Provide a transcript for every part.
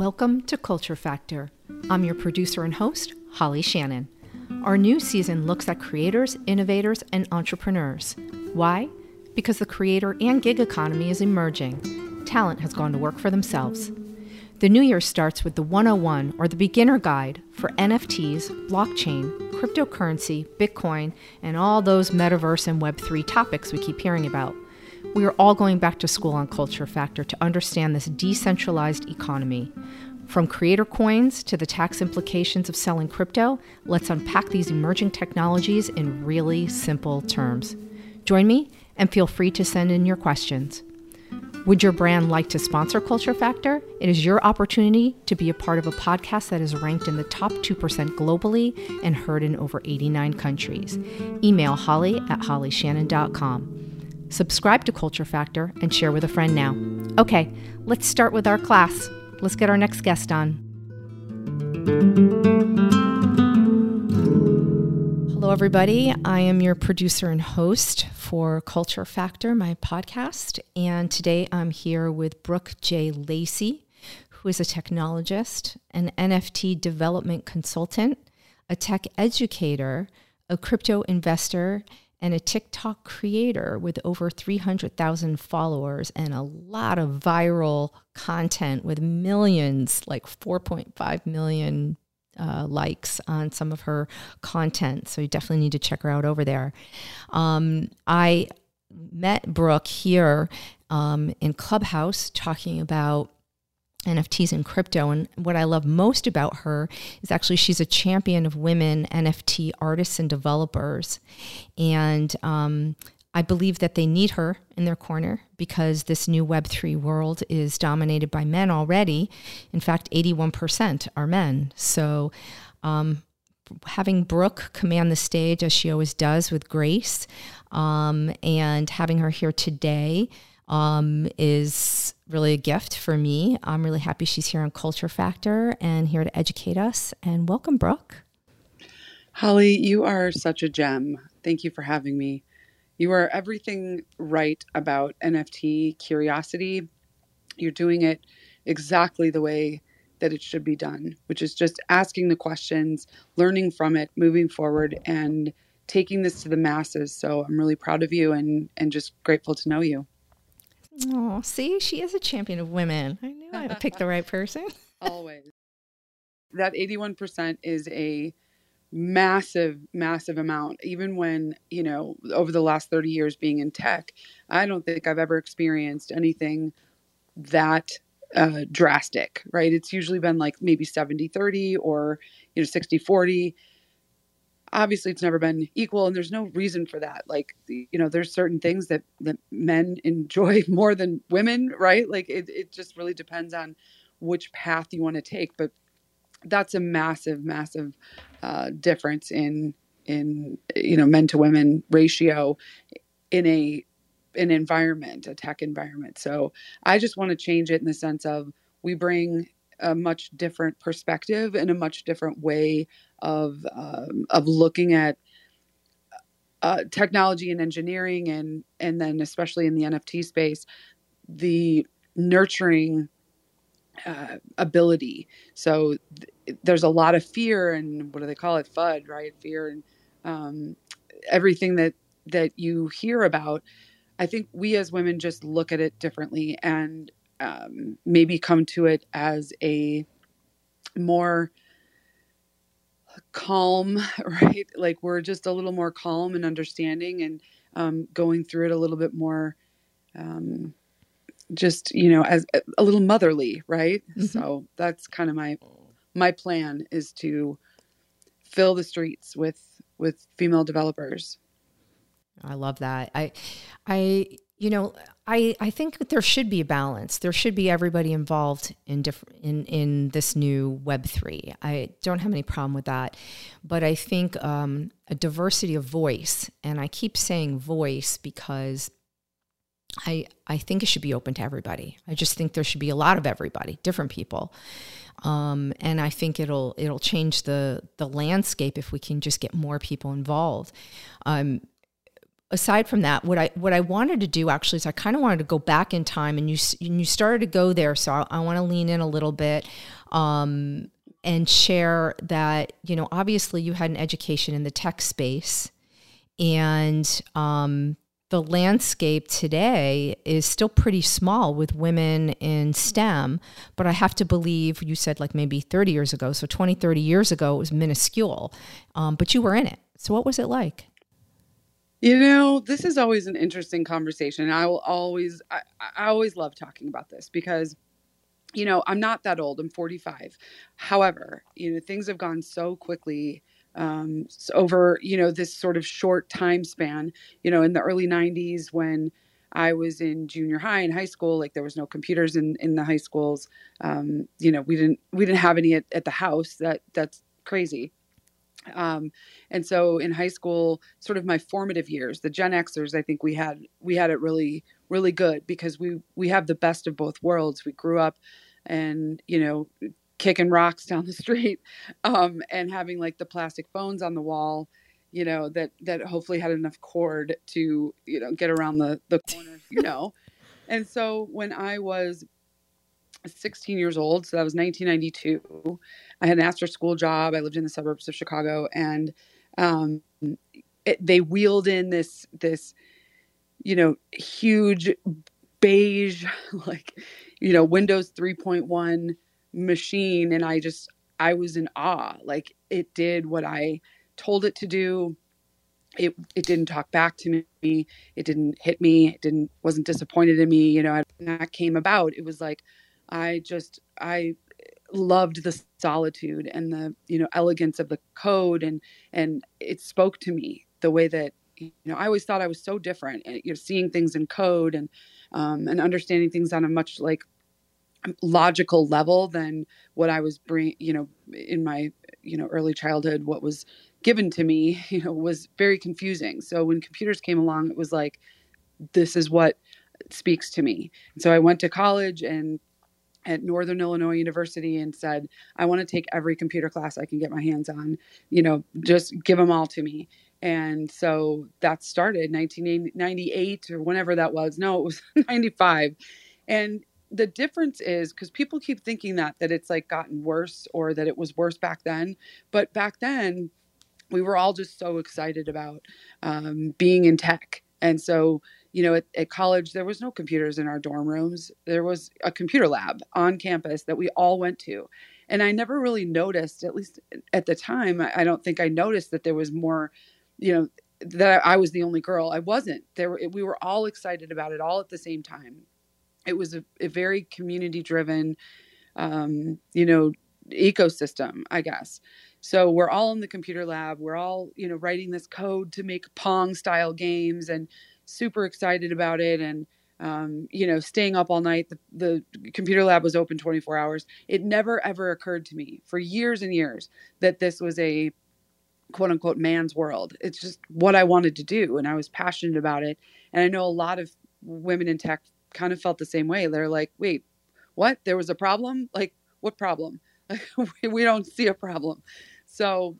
Welcome to Culture Factor. I'm your producer and host, Holly Shannon. Our new season looks at creators, innovators, and entrepreneurs. Why? Because the creator and gig economy is emerging. Talent has gone to work for themselves. The new year starts with the 101 or the beginner guide for NFTs, blockchain, cryptocurrency, Bitcoin, and all those metaverse and Web3 topics we keep hearing about. We are all going back to school on Culture Factor to understand this decentralized economy. From creator coins to the tax implications of selling crypto, let's unpack these emerging technologies in really simple terms. Join me and feel free to send in your questions. Would your brand like to sponsor Culture Factor? It is your opportunity to be a part of a podcast that is ranked in the top 2% globally and heard in over 89 countries. Email holly at hollyshannon.com. Subscribe to Culture Factor and share with a friend now. Okay, let's start with our class. Let's get our next guest on. Hello, everybody. I am your producer and host for Culture Factor, my podcast. And today I'm here with Brooke J. Lacey, who is a technologist, an NFT development consultant, a tech educator, a crypto investor, and a TikTok creator with over 300,000 followers and a lot of viral content with millions, like 4.5 million uh, likes on some of her content. So you definitely need to check her out over there. Um, I met Brooke here um, in Clubhouse talking about NFTs and crypto. And what I love most about her is actually she's a champion of women NFT artists and developers. And um, I believe that they need her in their corner because this new Web3 world is dominated by men already. In fact, 81% are men. So, um, having Brooke command the stage as she always does with grace, um, and having her here today um, is really a gift for me. I'm really happy she's here on Culture Factor and here to educate us. And welcome, Brooke. Holly, you are such a gem. Thank you for having me. You are everything right about NFT curiosity. You're doing it exactly the way that it should be done, which is just asking the questions, learning from it, moving forward, and taking this to the masses. So I'm really proud of you and, and just grateful to know you. Oh, see, she is a champion of women. I knew I picked the right person. Always. That 81% is a massive massive amount even when you know over the last 30 years being in tech i don't think i've ever experienced anything that uh, drastic right it's usually been like maybe 70 30 or you know 60 40 obviously it's never been equal and there's no reason for that. Like you know there's certain things that that men enjoy more than women right? Like it, it just really depends on which path you want to take but that's a massive massive uh, difference in in you know men to women ratio in a an environment a tech environment. So i just want to change it in the sense of we bring a much different perspective and a much different way of um, of looking at uh, technology and engineering and and then especially in the NFT space the nurturing uh, ability. So th- there's a lot of fear and what do they call it? FUD, right? Fear and um, everything that that you hear about. I think we as women just look at it differently and um, maybe come to it as a more calm, right? Like we're just a little more calm and understanding and um, going through it a little bit more um, just you know as a little motherly right mm-hmm. so that's kind of my my plan is to fill the streets with with female developers i love that i i you know i i think there should be a balance there should be everybody involved in different in in this new web 3 i don't have any problem with that but i think um, a diversity of voice and i keep saying voice because I, I think it should be open to everybody. I just think there should be a lot of everybody, different people. Um, and I think it'll it'll change the the landscape if we can just get more people involved. Um, aside from that, what I what I wanted to do actually is I kind of wanted to go back in time, and you and you started to go there, so I, I want to lean in a little bit. Um, and share that you know obviously you had an education in the tech space and um, the landscape today is still pretty small with women in STEM, but I have to believe you said like maybe 30 years ago. So 20, 30 years ago, it was minuscule, um, but you were in it. So what was it like? You know, this is always an interesting conversation. I will always, I, I always love talking about this because, you know, I'm not that old. I'm 45. However, you know, things have gone so quickly um, over you know this sort of short time span you know in the early 90s when i was in junior high and high school like there was no computers in in the high schools um, you know we didn't we didn't have any at, at the house that that's crazy um, and so in high school sort of my formative years the gen xers i think we had we had it really really good because we we have the best of both worlds. We grew up and you know kicking rocks down the street um, and having like the plastic phones on the wall you know that that hopefully had enough cord to you know get around the the corner you know? And so when i was 16 years old so that was 1992 i had an after school job i lived in the suburbs of chicago and um, it, they wheeled in this this you know huge beige like you know windows 3.1 machine and I just I was in awe. Like it did what I told it to do. It it didn't talk back to me. It didn't hit me. It didn't wasn't disappointed in me. You know, that came about. It was like I just I loved the solitude and the you know elegance of the code and and it spoke to me the way that you know I always thought I was so different. You know, seeing things in code and um, and understanding things on a much like logical level than what I was bring you know in my you know early childhood what was given to me you know was very confusing so when computers came along it was like this is what speaks to me and so I went to college and at Northern Illinois University and said I want to take every computer class I can get my hands on you know just give them all to me. And so that started 1998 or whenever that was. No it was 95 and the difference is because people keep thinking that that it's like gotten worse or that it was worse back then. But back then we were all just so excited about um, being in tech. And so you know at, at, college there was no computers in our dorm rooms. There was a computer lab on campus that we all went to. And i never really noticed at least at the time i don't think i noticed that there was more you know that i was the only girl. I wasn't. There we were all excited about it all at the same time. It was a, a very community driven um, you know ecosystem i guess. So we're all in the computer lab. We're all you know writing this code to make pong style games and super excited about it and um, you know staying up all night the, the computer lab was open 24 hours it never ever occurred to me for years and years that this was a quote unquote man's world it's just what i wanted to do and i was passionate about it and i know a lot of women in tech kind of felt the same way. They're like, wait, what? There was a problem? Like, what problem? we don't see a problem. So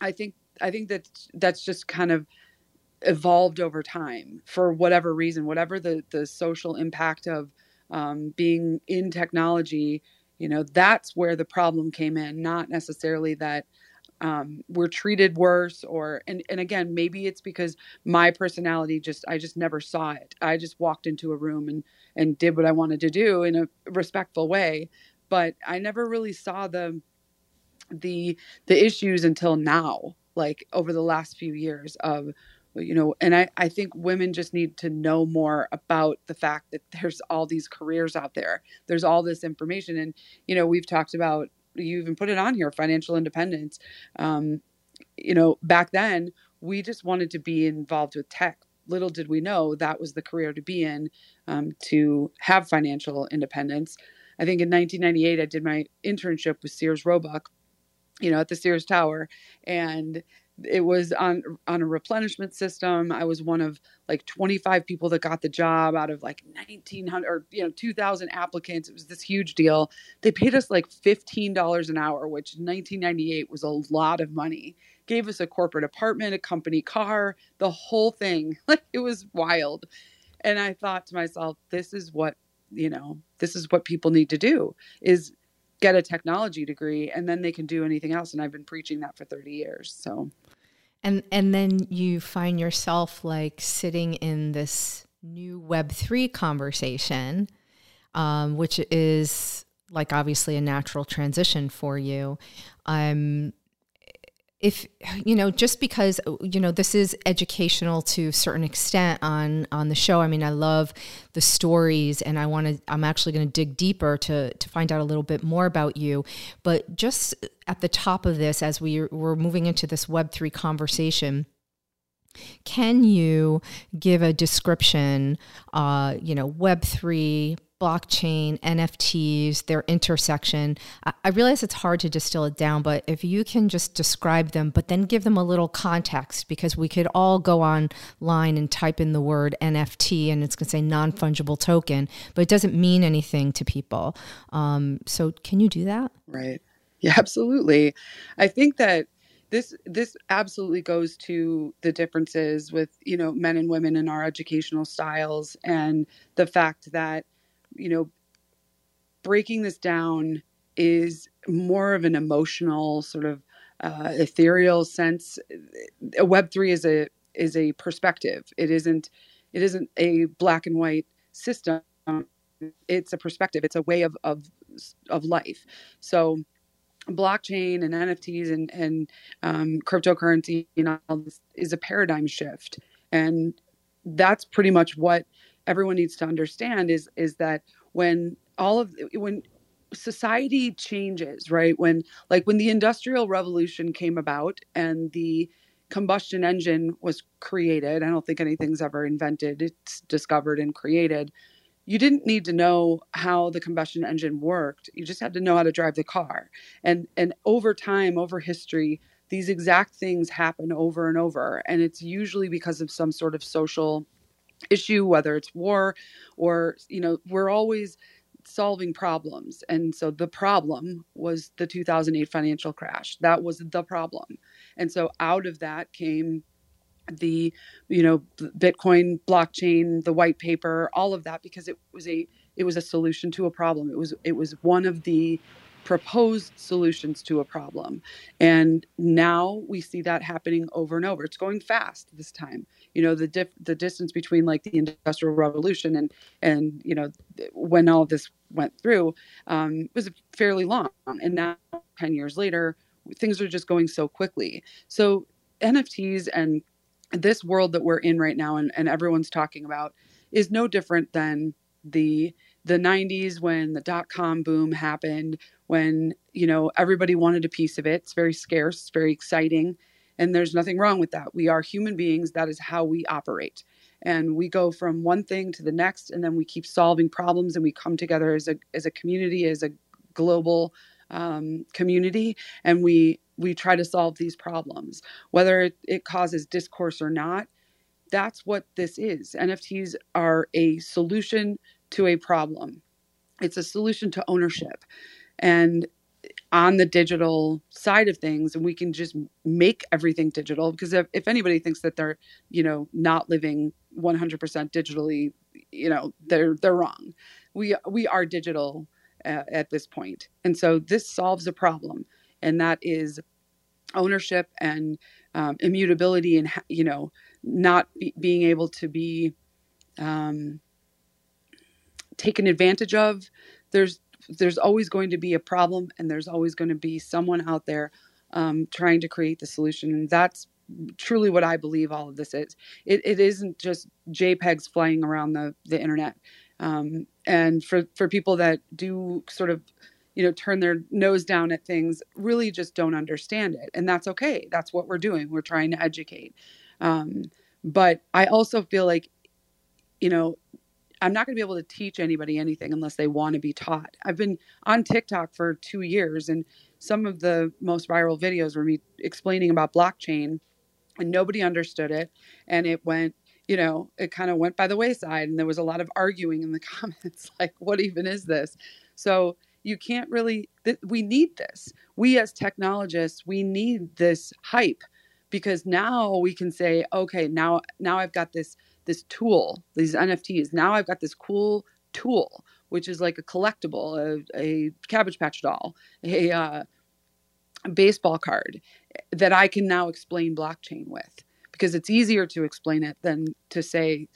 I think I think that that's just kind of evolved over time for whatever reason, whatever the the social impact of um, being in technology. You know, that's where the problem came in, not necessarily that um, we're treated worse or and, and again maybe it's because my personality just i just never saw it i just walked into a room and and did what i wanted to do in a respectful way but i never really saw the the the issues until now like over the last few years of you know and i i think women just need to know more about the fact that there's all these careers out there. There's all this information. And you know we've talked about you even put it on here financial independence. Um, you know back then we just wanted to be involved with tech. Little did we know that was the career to be in um, to have financial independence. I think in 1998 i did my internship with sears roebuck you know at the sears tower. And it was on on a replenishment system. I was one of like 25 people that got the job out of like 1900 or you know 2000 applicants. It was this huge deal. They paid us like $15 an hour, which 1998 was a lot of money. gave us a corporate apartment, a company car, the whole thing. Like it was wild. And I thought to myself, this is what, you know, this is what people need to do is get a technology degree and then they can do anything else and I've been preaching that for 30 years. So and and then you find yourself like sitting in this new web3 conversation um, which is like obviously a natural transition for you. Um, if you know just because you know this is educational to a certain extent on on the show i mean i love the stories and i want to i'm actually going to dig deeper to to find out a little bit more about you. But just at the top of this as we we're moving into this web3 conversation can you give a description uh, you know web3 blockchain, NFTs, their intersection. I, realize it's hard to distill it down, but if you can just describe them, but then give them a little context, because we could all go online and type in the word NFT and it's going to say non fungible token, but it doesn't mean anything to people. Um, so, can you do that? Right. Yeah, absolutely. I think that this this absolutely goes to the differences with you know men and women in our educational styles and the fact that you know, breaking this down is more of an emotional sort of uh, ethereal sense. Web three is a is a perspective. It isn't it isn't a black and white system. It's a perspective. It's a way of of of life. So blockchain and NFTs and and um, cryptocurrency, you know, is a paradigm shift, and that's pretty much what everyone needs to understand is is that when all of when society changes right? When like when the industrial revolution came about and the combustion engine was created i don't think anything's ever invented it's discovered and created you didn't need to know how the combustion engine worked. You just had to know how to drive the car. And and over time over history these exact things happen over and over. And it's usually because of some sort of social issue whether it's war or you know we're always solving problems. And so the problem was the 2008 financial crash. That was the problem. And so out of that came the you know bitcoin blockchain the white paper all of that because it was a it was a solution to a problem. It was it was one of the proposed solutions to a problem. And now we see that happening over and over. It's going fast this time. You know, the dif- the distance between like the industrial revolution and and you know when all this went through um, was fairly long. And now, ten years later, things are just going so quickly. So NFTs and this world that we're in right now and, and everyone's talking about is no different than the the 90s when the dot com boom happened when you know everybody wanted a piece of it. It's very scarce it's very exciting and there's nothing wrong with that. We are human beings. That is how we operate. And we go from one thing to the next and then we keep solving problems and we come together as a as a community as a global um, community and we we try to solve these problems. Whether it, it causes discourse or not that's what this is. Nfts are a solution to a problem. It's a solution to ownership. And on the digital side of things, and we can just make everything digital because if, if anybody thinks that they're, you know, not living 100% digitally, you know, they're they're wrong. We we are digital uh, at this point, and so this solves a problem, and that is ownership and um, immutability, and you know, not be, being able to be um, taken advantage of there's there's always going to be a problem and there's always going to be someone out there um, trying to create the solution. And that's truly what i believe all of this is. It, it isn't just jpegs flying around the, the internet. Um, and for, for people that do sort of you know turn their nose down at things really just don't understand it. And that's okay. That's what we're doing. We're trying to educate. Um, but i also feel like you know I'm not going to be able to teach anybody anything unless they want to be taught. I've been on TikTok for two years, and some of the most viral videos were me explaining about blockchain, and nobody understood it. And it went, you know, it kind of went by the wayside, and there was a lot of arguing in the comments like, what even is this? So you can't really, th- we need this. We as technologists, we need this hype because now we can say okay now now i've got this this tool these nfts now i've got this cool tool which is like a collectible a, a cabbage patch doll a uh, baseball card that i can now explain blockchain with because it's easier to explain it than to say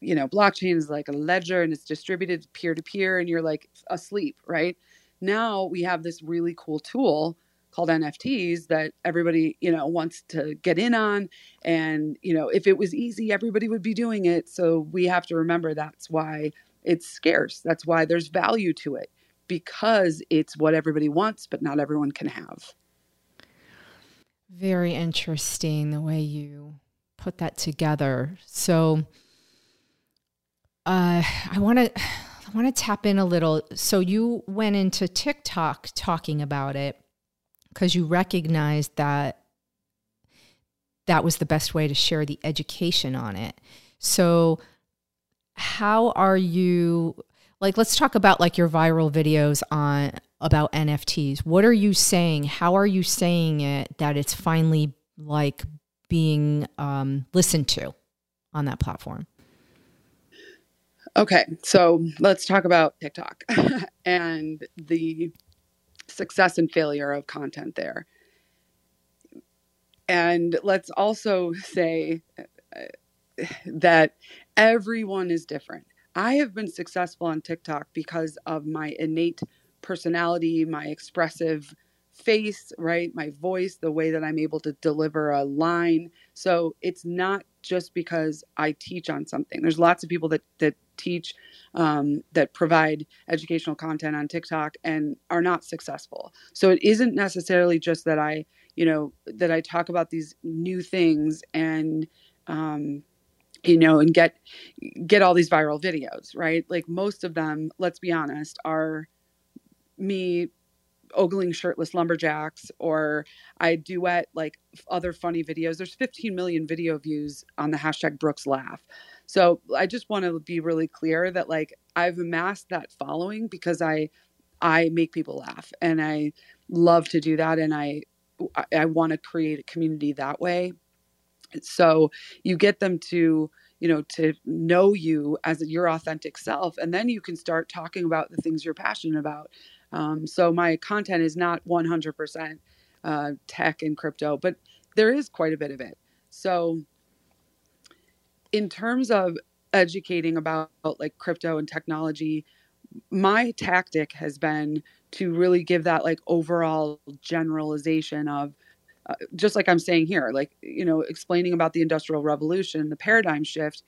you know blockchain is like a ledger and it's distributed peer to peer and you're like asleep right? Now we have this really cool tool called NFTs that everybody, you know, wants to get in on. And, you know, if it was easy, everybody would be doing it. So we have to remember that's why it's scarce. That's why there's value to it because it's what everybody wants, but not everyone can have. Very interesting the way you put that together. So, uh, I want to I want to tap in a little. So you went into TikTok talking about it because you recognized that that was the best way to share the education on it. So how are you like let's talk about like your viral videos on about NFTs. What are you saying? How are you saying it that it's finally like being um, listened to on that platform? Okay, so let's talk about TikTok and the success and failure of content there. And let's also say uh, that everyone is different. I have been successful on TikTok because of my innate personality, my expressive face, right? My voice, the way that I'm able to deliver a line. So it's not just because I teach on something. There's lots of people that that teach um, that provide educational content on TikTok and are not successful. So it isn't necessarily just that I, you know, that I talk about these new things and um, you know and get get all these viral videos right like most of them let's be honest are me ogling shirtless lumberjacks or I duet like other funny videos. There's 15 million video views on the hashtag Brooks Laugh. So I just want to be really clear that like I've amassed that following because I I make people laugh and I love to do that and I I want to create a community that way. So you get them to you know to know you as your authentic self and then you can start talking about the things you're passionate about um, so my content is not 100% uh, tech and crypto, but there is quite a bit of it. So in terms of educating about like crypto and technology, my tactic has been to really give that like overall generalization of uh, just like I'm saying here, like, you know, explaining about the industrial revolution, the paradigm shift,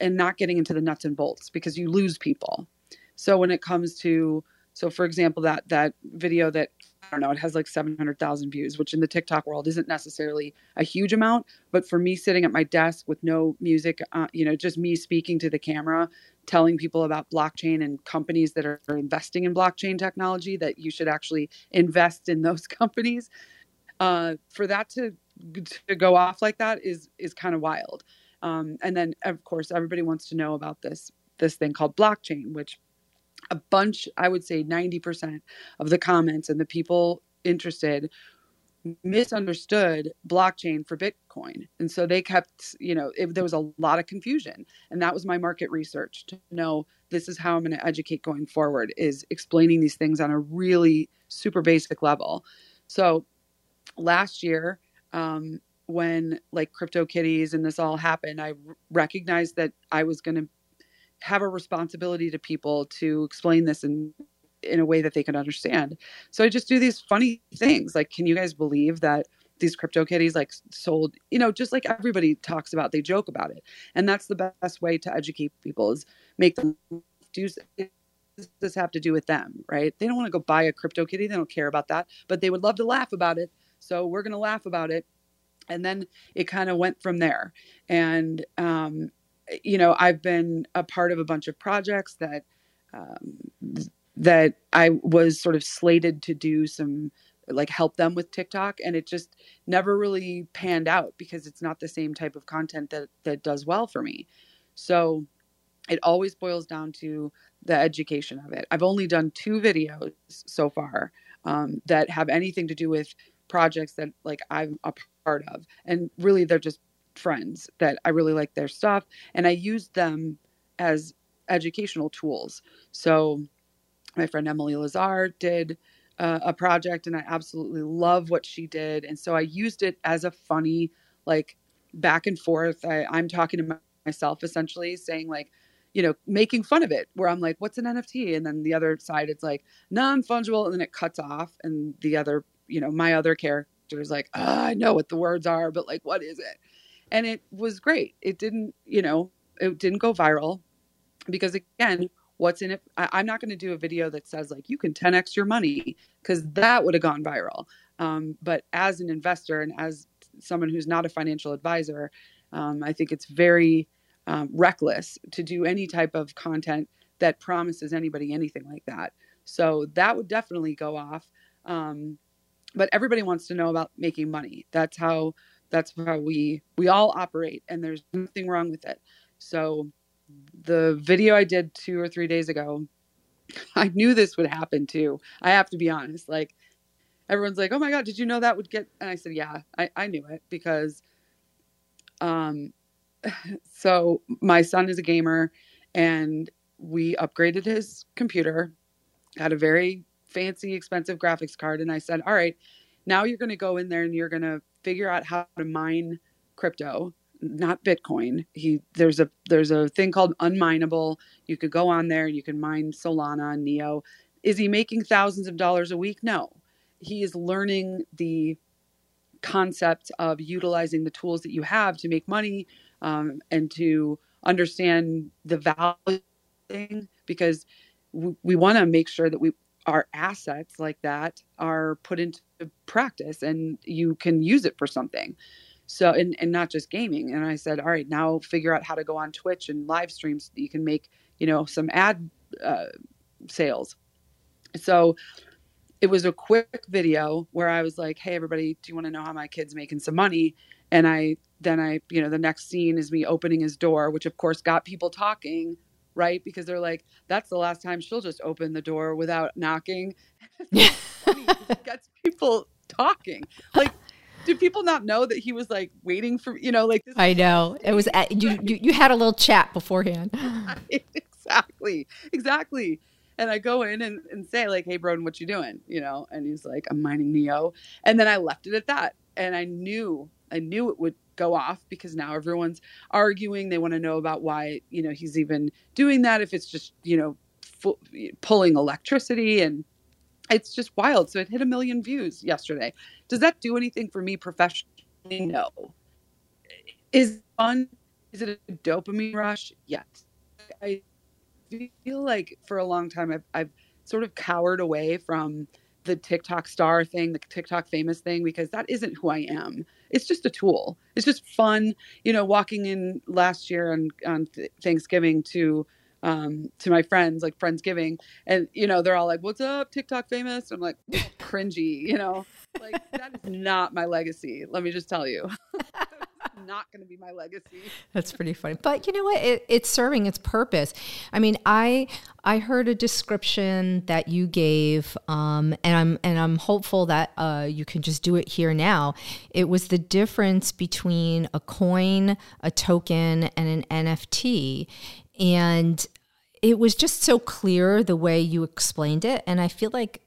and not getting into the nuts and bolts because you lose people. So when it comes to so, for example, that that video that I don't know, it has like seven hundred thousand views, which in the TikTok world isn't necessarily a huge amount. But for me, sitting at my desk with no music, uh, you know, just me speaking to the camera, telling people about blockchain and companies that are investing in blockchain technology, that you should actually invest in those companies. Uh, for that to to go off like that is is kind of wild. Um, and then, of course, everybody wants to know about this this thing called blockchain, which a bunch, I would say 90% of the comments and the people interested misunderstood blockchain for Bitcoin. And so they kept, you know, it, there was a lot of confusion. And that was my market research to know this is how I'm going to educate going forward is explaining these things on a really super basic level. So last year, um, when like crypto kitties and this all happened, I recognized that I was going to have a responsibility to people to explain this in in a way that they can understand. So I just do these funny things like can you guys believe that these crypto kitties like sold, you know, just like everybody talks about, they joke about it. And that's the best way to educate people is make them do this have to do with them, right? They don't want to go buy a crypto kitty, they don't care about that, but they would love to laugh about it. So we're going to laugh about it and then it kind of went from there and um, you know, I've been a part of a bunch of projects that um, that I was sort of slated to do some like help them with TikTok and it just never really panned out because it's not the same type of content that that does well for me. So it always boils down to the education of it. I've only done two videos so far um, that have anything to do with projects that like I'm a part of. And really they're just friends that I really like their stuff and I use them as educational tools. So my friend Emily Lazar did uh, a project and I absolutely love what she did and so I used it as a funny like back and forth. I, I'm talking to myself essentially saying like you know, making fun of it where I'm like, what's an NFT? And then the other side, it's like non fungible. And then it cuts off. And the other, you know, my other character is like, oh, I know what the words are, but like, what is it? And it was great. It didn't, you know, it didn't go viral because again, what's in it? I, am not going to do a video that says like, you can 10x your money because that would have gone viral. Um, but as an investor and as someone who's not a financial advisor, um, I think it's very, um, reckless to do any type of content that promises anybody anything like that. So that would definitely go off. Um, but everybody wants to know about making money. That's how that's how we we all operate, and there's nothing wrong with it. So the video I did two or three days ago, I knew this would happen too. I have to be honest. Like everyone's like, "Oh my god, did you know that would get?" And I said, "Yeah, I, I knew it because um, so my son is a gamer and we upgraded his computer got a very fancy expensive graphics card and i said all right now you're going to go in there and you're going to figure out how to mine crypto not bitcoin. He there's a there's a thing called unMineable you could go on there and you can mine solana neo. Is he making thousands of dollars a week? No. He is learning the concept of utilizing the tools that you have to make money um, and to understand the value thing because we, we want to make sure that we our assets like that are put into practice and you can use it for something. So and, and not just gaming. And i said all right now figure out how to go on twitch and live streams so you can make you know some ad uh, sales. So it was a quick video where i was like hey everybody do you want to know how my kid's making some money? And i then I, you know, the next scene is me opening his door, which of course got people talking, right? Because they're like, that's the last time she'll just open the door without knocking. Yeah. it gets people talking. Like, do people not know that he was like waiting for, you know, like this? I know. It was, at, you, you, you had a little chat beforehand. exactly. Exactly. And I go in and, and say like, Hey, Broden, what you doing? You know? And he's like, I'm mining Neo. And then I left it at that. And I knew, I knew it would go off because now everyone's arguing. They want to know about why, you know, he's even doing that, if it's just, you know, pulling electricity and it's just wild. So it hit a million views yesterday. Does that do anything for me professionally? No. Is fun? Is it a dopamine rush? Yes. I feel like for a long time I've, I've sort of cowered away from the TikTok star thing, the TikTok famous thing, because that isn't who I am it's just a tool. It's just fun, you know, walking in last year on on Thanksgiving to um to my friends like friendsgiving and you know they're all like what's up? Tiktok famous? I'm like cringy you know? Like that is not my legacy let me just tell you not going to be my legacy. That's pretty funny. But you know what? It, it's serving its purpose. I mean, I I heard a description that you gave, um, and I'm and I'm hopeful that uh, you can just do it here now. It was the difference between a coin, a token, and an NFT, and it was just so clear the way you explained it. And I feel like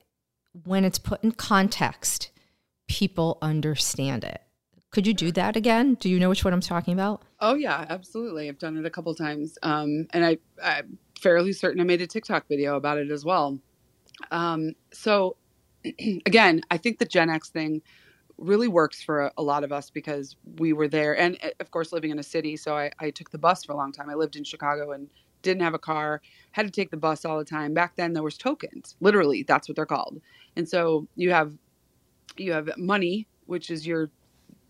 when it's put in context, people understand it. Could you do that again? Do you know which one I'm talking about? Oh yeah, absolutely. I've done it a couple times, um, and I, I'm fairly certain I made a TikTok video about it as well. Um, so again, I think the Gen X thing really works for a, lot of us because we were there, and eh, of course, living in a city. So I, I took the bus for a long time. I lived in Chicago and didn't have a car, had to take the bus all the time. Back then, there was tokens. Literally, that's what they're called. And so you have you have money, which is your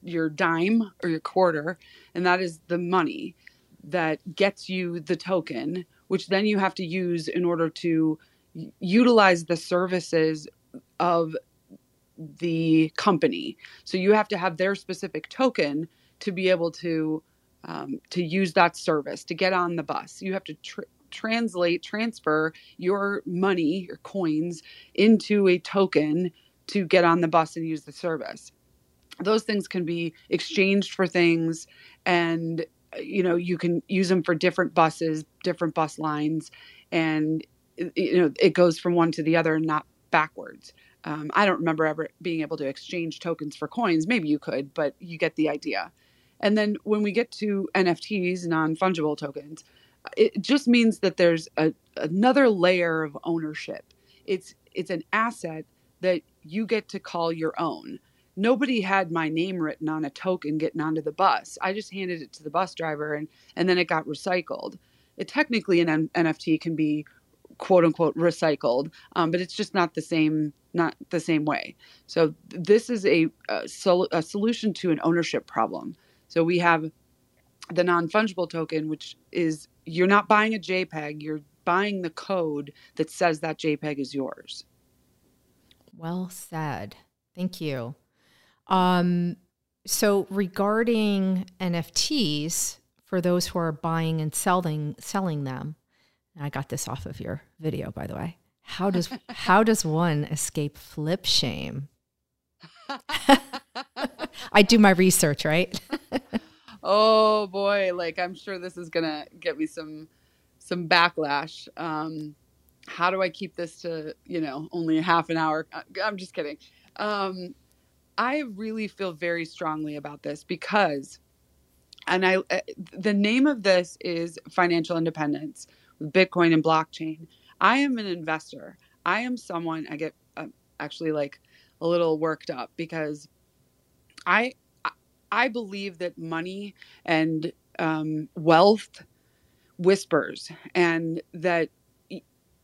your dime or your quarter, and that is the money that gets you the token, which then you have to use in order to utilize the services of the company. So you have to have their specific token to be able to um, to use that service to get on the bus. You have to tr- translate, transfer your money, your coins into a token to get on the bus and use the service. Those things can be exchanged for things and you know you can use them for different buses, different bus lines and you know it goes from one to the other not backwards. Um, I don't remember ever being able to exchange tokens for coins. Maybe you could, but you get the idea. And then when we get to NFTs, non fungible tokens, it just means that there's a, another layer of ownership. It's it's an asset that you get to call your own. Nobody had my name written on a token getting onto the bus. I just handed it to the bus driver and and then it got recycled. It technically an NFT can be quote unquote recycled, um, but it's just not the same not the same way. So this is a, a, sol- a solution to an ownership problem. So we have the non fungible token, which is you're not buying a JPEG, you're buying the code that says that JPEG is yours. Well said. Thank you. Um, so regarding NFTs, for those who are buying and selling selling them, I got this off of your video, by the way. How does how does one escape flip shame? I do my research, right? oh boy, like I'm sure this is gonna get me some some backlash. Um, how do I keep this to you know only a half an hour? Uh, I'm just kidding. Um, I really feel very strongly about this because, and I uh, the name of this is financial independence with Bitcoin and blockchain. I am an investor. I am someone I get uh, actually like a little worked up because I I believe that money and um, wealth whispers, and that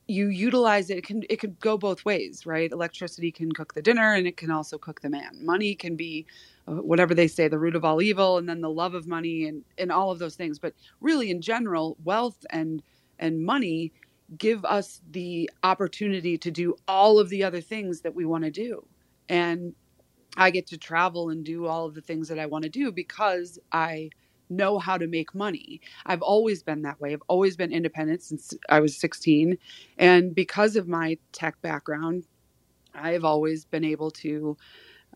you utilize it. It can it could go both ways, right? Electricity can cook the dinner, and it can also cook the man. Money can be uh, whatever they say, the root of all evil, and then the love of money, and and all of those things. But really, in general, wealth and and money give us the opportunity to do all of the other things that we want to do. And I get to travel and do all of the things that I want to do because I know how to make money. I've always been that way. I've always been independent since I was 16. And because of my tech background, I've always been able to,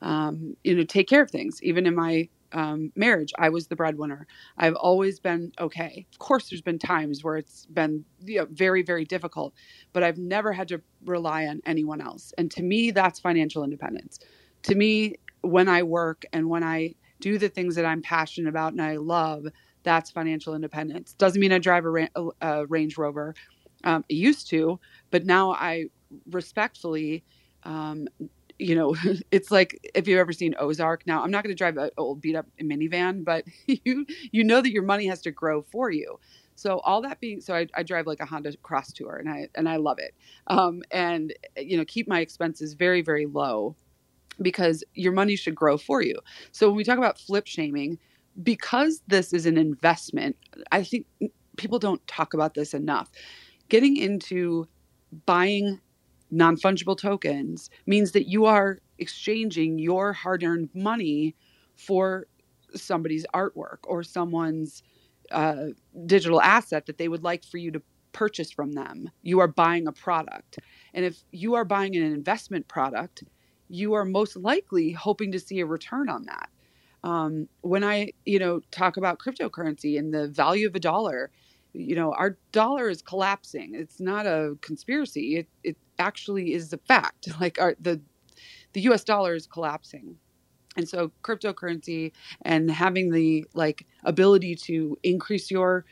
um, you know, take care of things. Even in my um, marriage, I was the breadwinner. I've always been okay. Of course, there's been times where it's been you know, very, very difficult, but I've never had to rely on anyone else. And to me, that's financial independence to me, when I work and when I do the things that I'm passionate about and I love, that's financial independence. Doesn't mean I drive a, a Range Rover. Um, I used to, but now I respectfully, um, you know, it's like if you've ever seen Ozark. Now I'm not going to drive an old beat up minivan, but you you know that your money has to grow for you. So all that being, so I, I, drive like a Honda Crosstour, and I and I love it. Um, and you know, keep my expenses very very low because your money should grow for you. So when we talk about flip shaming, because this is an investment, I think people don't talk about this enough. Getting into buying non fungible tokens means that you are exchanging your hard earned money for somebody's artwork or someone's uh, digital asset that they would like for you to purchase from them. You are buying a product. And if you are buying an investment product, you are most likely hoping to see a return on that. Um, when I, you know, talk about cryptocurrency and the value of a dollar, you know, our dollar is collapsing. It's not a conspiracy. It it actually is a fact. Like our the the U.S. dollar is collapsing, and so cryptocurrency and having the like ability to increase your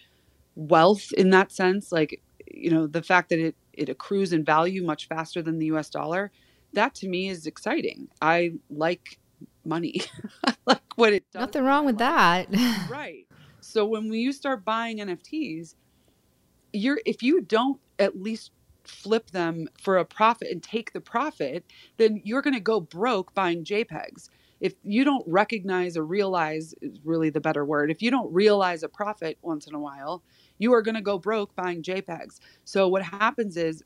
wealth in that sense, like you know, the fact that it it accrues in value much faster than the U.S. dollar that to me is exciting. I like money. I like what it does. Nothing wrong with that. right. So when you start buying NFTs, you're if you don't at least flip them for a profit and take the profit, then you're going to go broke buying JPEGs. If you don't recognize or realize is really the better word. If you don't realize a profit once in a while, you are going to go broke buying JPEGs. So what happens is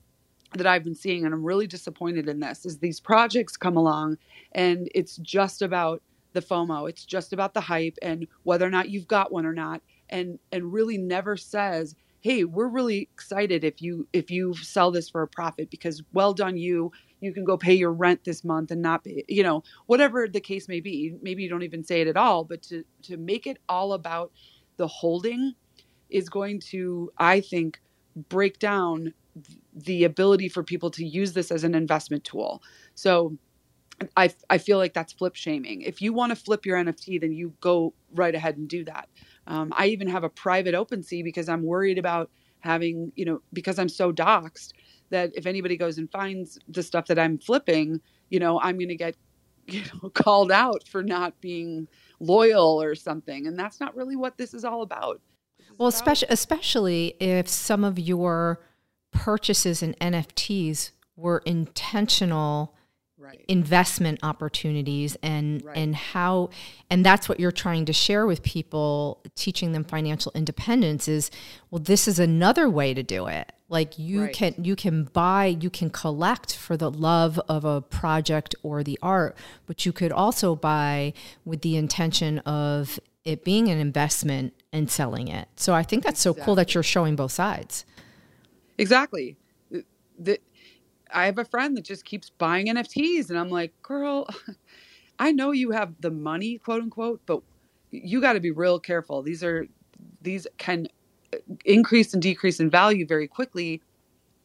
that I've been seeing, and I'm really disappointed in this, is these projects come along and it's just about the FOMO. It's just about the hype and whether or not you've got one or not, and and really never says, hey we're really excited if you if you sell this for a profit because well done you. You can go pay your rent this month and not be, you know whatever the case may be. Maybe you don't even say it at all but to to make it all about the holding is going to i think break down the ability for people to use this as an investment tool so I, I feel like that's flip shaming. If you want to flip your NFT, then you go right ahead and do that. Um, I even have a private OpenSea because I'm worried about having, you know, because I'm so doxxed that if anybody goes and finds the stuff that I'm flipping, you know, I'm going to get, you know, called out for not being loyal or something. And that's not really what this is all about. Well, especially especially if some of your purchases in NFTs were intentional right. investment opportunities and right. and how and that's what you're trying to share with people teaching them financial independence is well this is another way to do it like you right. can you can buy you can collect for the love of a project or the art but you could also buy with the intention of it being an investment and selling it so i think that's so exactly. cool that you're showing both sides exactly the, I have a friend that just keeps buying NFTs, and I'm like, girl, I know you have the money, quote unquote, but you got to be real careful. These are these can increase and decrease in value very quickly,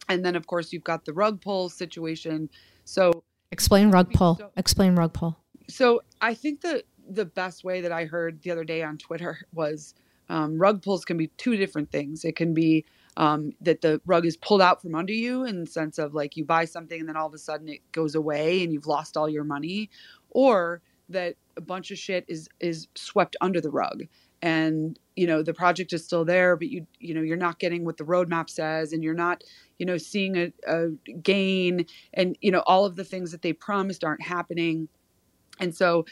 and then of course you've got the rug pull situation. So explain rug pull. So, explain rug pull. So I think that the best way that I heard the other day on Twitter was um, rug pulls can be two different things. It can be um, that the rug is pulled out from under you in the sense of like you buy something and then all of a sudden it goes away and you've lost all your money, or that a bunch of shit is is swept under the rug. And you know the project is still there but you you know you're not getting what the roadmap says and you're not you know seeing a, a gain. And you know all of the things that they promised aren't happening. And so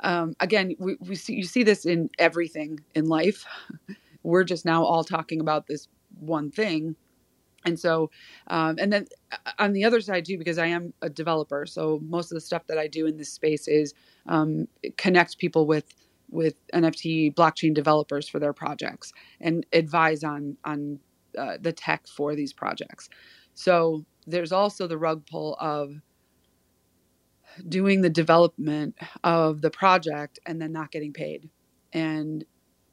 um, again we, we see you see this in everything in life. We're just now all talking about this one thing. And so um, and then uh, on the other side too because i am a developer so most of the stuff that i do in this space is um, connect people with with nft blockchain developers for their projects and advise on on uh, the tech for these projects. So there's also the rug pull of doing the development of the project and then not getting paid. And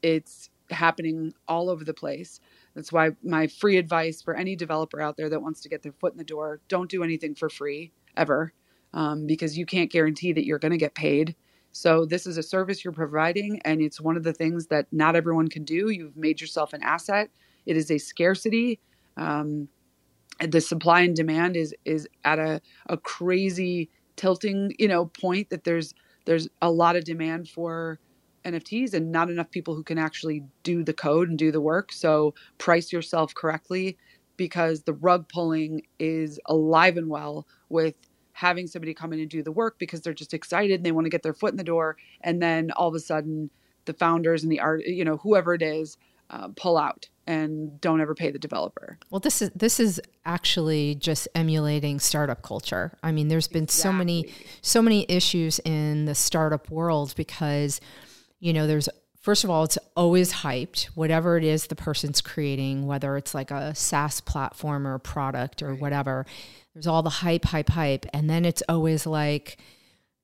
it's happening all over the place that's why my free advice for any developer out there that wants to get their foot in the door don't do anything for free ever um, because you can't guarantee that you're going to get paid. So, this is a service you're providing, and it's one of the things that not everyone can do. You've made yourself an asset, it is a scarcity. Um, the supply and demand is is at a, a crazy tilting you know point that there's there's a lot of demand for NFTs and not enough people who can actually do the code and do the work. So price yourself correctly because the rug pulling is alive and well with having somebody come in and do the work because they're just excited and they want to get their foot in the door. And then all of a sudden, the founders and the art, you know, whoever it is, uh, pull out and don't ever pay the developer. Well, this is this is actually just emulating startup culture. I mean, there's been exactly. so many so many issues in the startup world because you know, there's first of all, it's always hyped, whatever it is the person's creating, whether it's like a SaaS platform or product or right. whatever. There's all the hype, hype, hype. And then it's always like,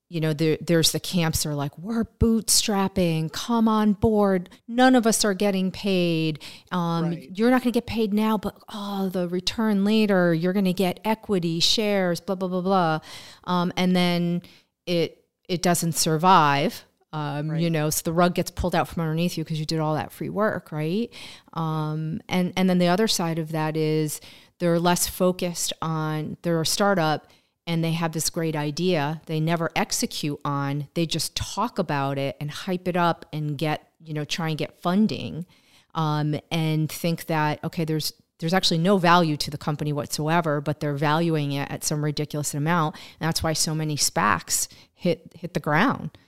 you know, there, there's the camps that are like, we're bootstrapping, come on board. None of us are getting paid. Um, right. You're not going to get paid now, but oh, the return later, you're going to get equity, shares, blah, blah, blah, blah. Um, and then it, it doesn't survive um, right. you know so the rug gets pulled out from underneath you because you did all that free work right um, and and then the other side of that is they're less focused on they're a startup and they have this great idea they never execute on they just talk about it and hype it up and get you know try and get funding um, and think that okay there's there's actually no value to the company whatsoever, but they're valuing it at some ridiculous amount. And that's why so many SPACs hit hit the ground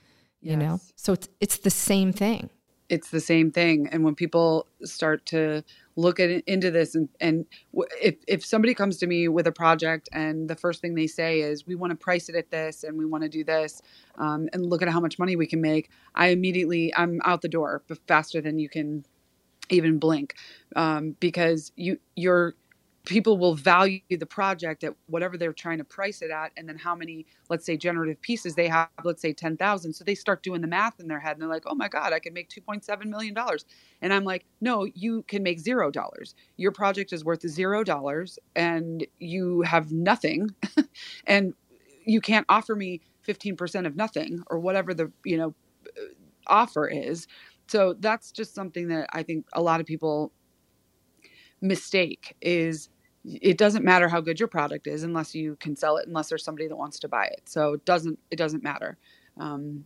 you yes. know so it's it's the same thing. It's the same thing. And when people start to look at into this and and if if somebody comes to me with a project and the first thing they say is we want to price it at this and we want to do this um, and look at how much money we can make i immediately i'm out the door faster than you can even blink. Um, because you you're people will value the project at whatever they're trying to price it at and then how many let's say generative pieces they have let's say 10,000 so they start doing the math in their head and they're like oh my god I can make 2.7 million dollars. And I'm like no you can make 0 dollars. Your project is worth 0 dollars and you have nothing and you can't offer me 15% of nothing or whatever the you know uh, offer is. So that's just something that I think a lot of people mistake is it doesn't matter how good your product is unless you can sell it unless there's somebody that wants to buy it. So it doesn't it doesn't matter. Um,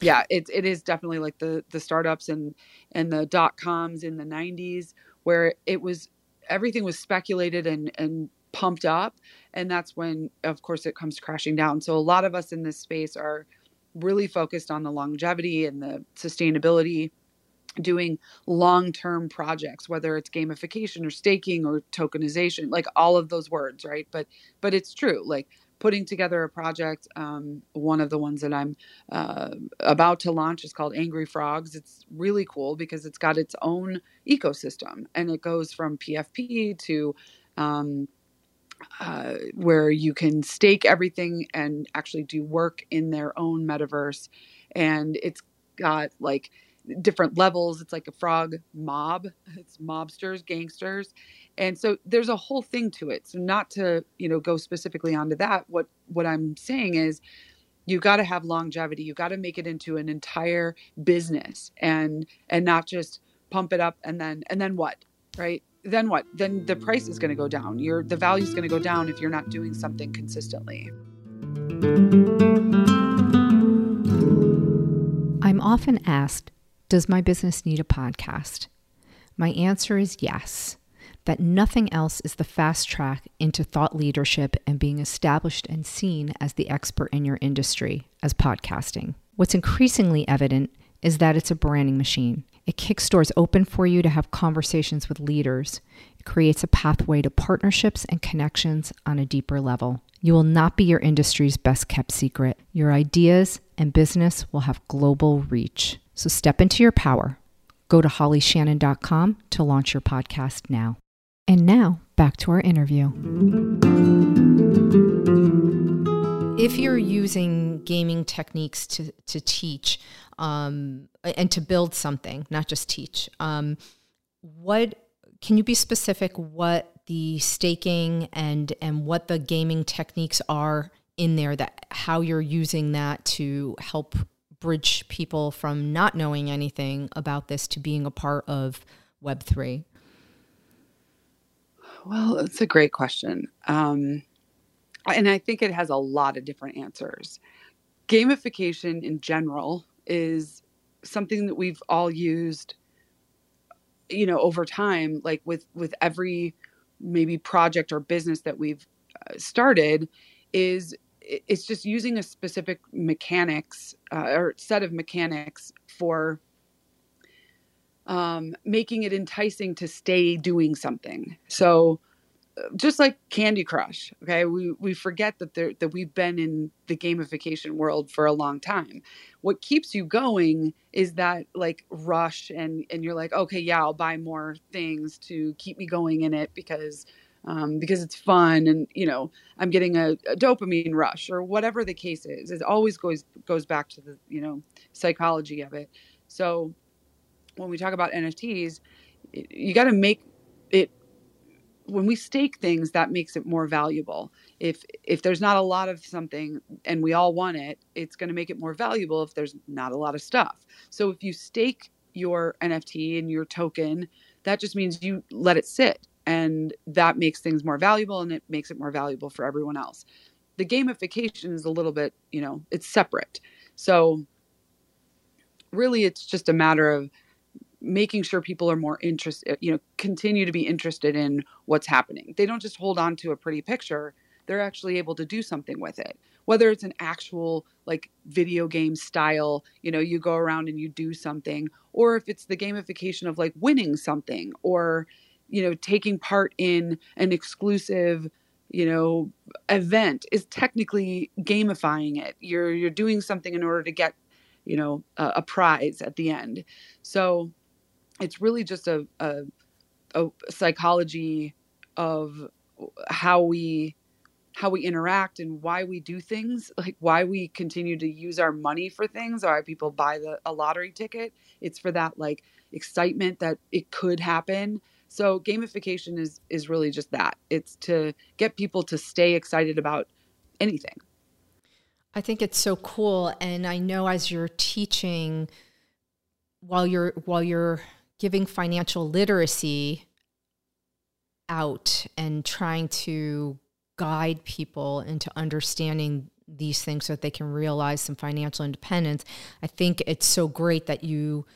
yeah it, it is definitely like the the startups and and the dot coms in the 90s where it was everything was speculated and and pumped up. And that's when of course it comes crashing down. So a lot of us in this space are really focused on the longevity and the sustainability doing long-term projects whether it's gamification or staking or tokenization like all of those words right? But but it's true like putting together a project um, one of the ones that i'm uh, about to launch is called angry frogs. It's really cool because it's got its own ecosystem and it goes from pfp to um, uh, where you can stake everything and actually do work in their own metaverse. And it's got like different levels. It's like a frog mob. It's mobsters, gangsters. And so there's a whole thing to it. So not to, you know, go specifically onto that, what what I'm saying is you got to have longevity. You got to make it into an entire business and and not just pump it up and then and then what? Right? Then what? Then the price is going to go down. Your the value is going to go down if you're not doing something consistently. I'm often asked does my business need a podcast? My answer is yes, that nothing else is the fast track into thought leadership and being established and seen as the expert in your industry as podcasting. What's increasingly evident is that it's a branding machine. It kicks doors open for you to have conversations with leaders. It creates a pathway to partnerships and connections on a deeper level. You will not be your industry's best kept secret. Your ideas and business will have global reach. So step into your power. Go to hollyshannon.com to launch your podcast now. And now, back to our interview. If you're using gaming techniques to, to teach um, and to build something, not just teach, um, what can you be specific what the staking and and what the gaming techniques are in there that how you're using that to help bridge people from not knowing anything about this to being a part of Web3? Well, it's a great question. Um, and I think it has a lot of different answers. Gamification in general is something that we've all used you know over time like with with every maybe project or business that we've uh, started is it's just using a specific mechanics uh, or set of mechanics for um, making it enticing to stay doing something. So, uh, just like Candy Crush, okay, we we forget that there that we've been in the gamification world for a long time. What keeps you going is that like rush, and and you're like, okay, yeah, I'll buy more things to keep me going in it because um, because it's fun and you know i'm getting a, a, dopamine rush or whatever the case is it always goes goes back to the you know psychology of it. So when we talk about nfts you got to make it when we stake things that makes it more valuable. If if there's not a lot of something and we all want it it's going to make it more valuable if there's not a lot of stuff. So if you stake your nft and your token that just means you let it sit and that makes things more valuable and it makes it more valuable for everyone else. The gamification is a little bit you know it's separate. So really it's just a matter of making sure people are more interested uh, you know continue to be interested in what's happening. They don't just hold on to a pretty picture. They're actually able to do something with it. Whether it's an actual like video game style you know you go around and you do something or if it's the gamification of like winning something or you know taking part in an exclusive you know event is technically gamifying it. You're you're doing something in order to get you know a, a prize at the end. So it's really just a, a, a psychology of how we how we interact and why we do things like why we continue to use our money for things why people buy the a lottery ticket. It's for that like excitement that it could happen so gamification is is really just that. It's to get people to stay excited about anything. I think it's so cool and i know as you're teaching while you're while you're giving financial literacy out and trying to guide people into understanding these things so that they can realize some financial independence i think it's so great that you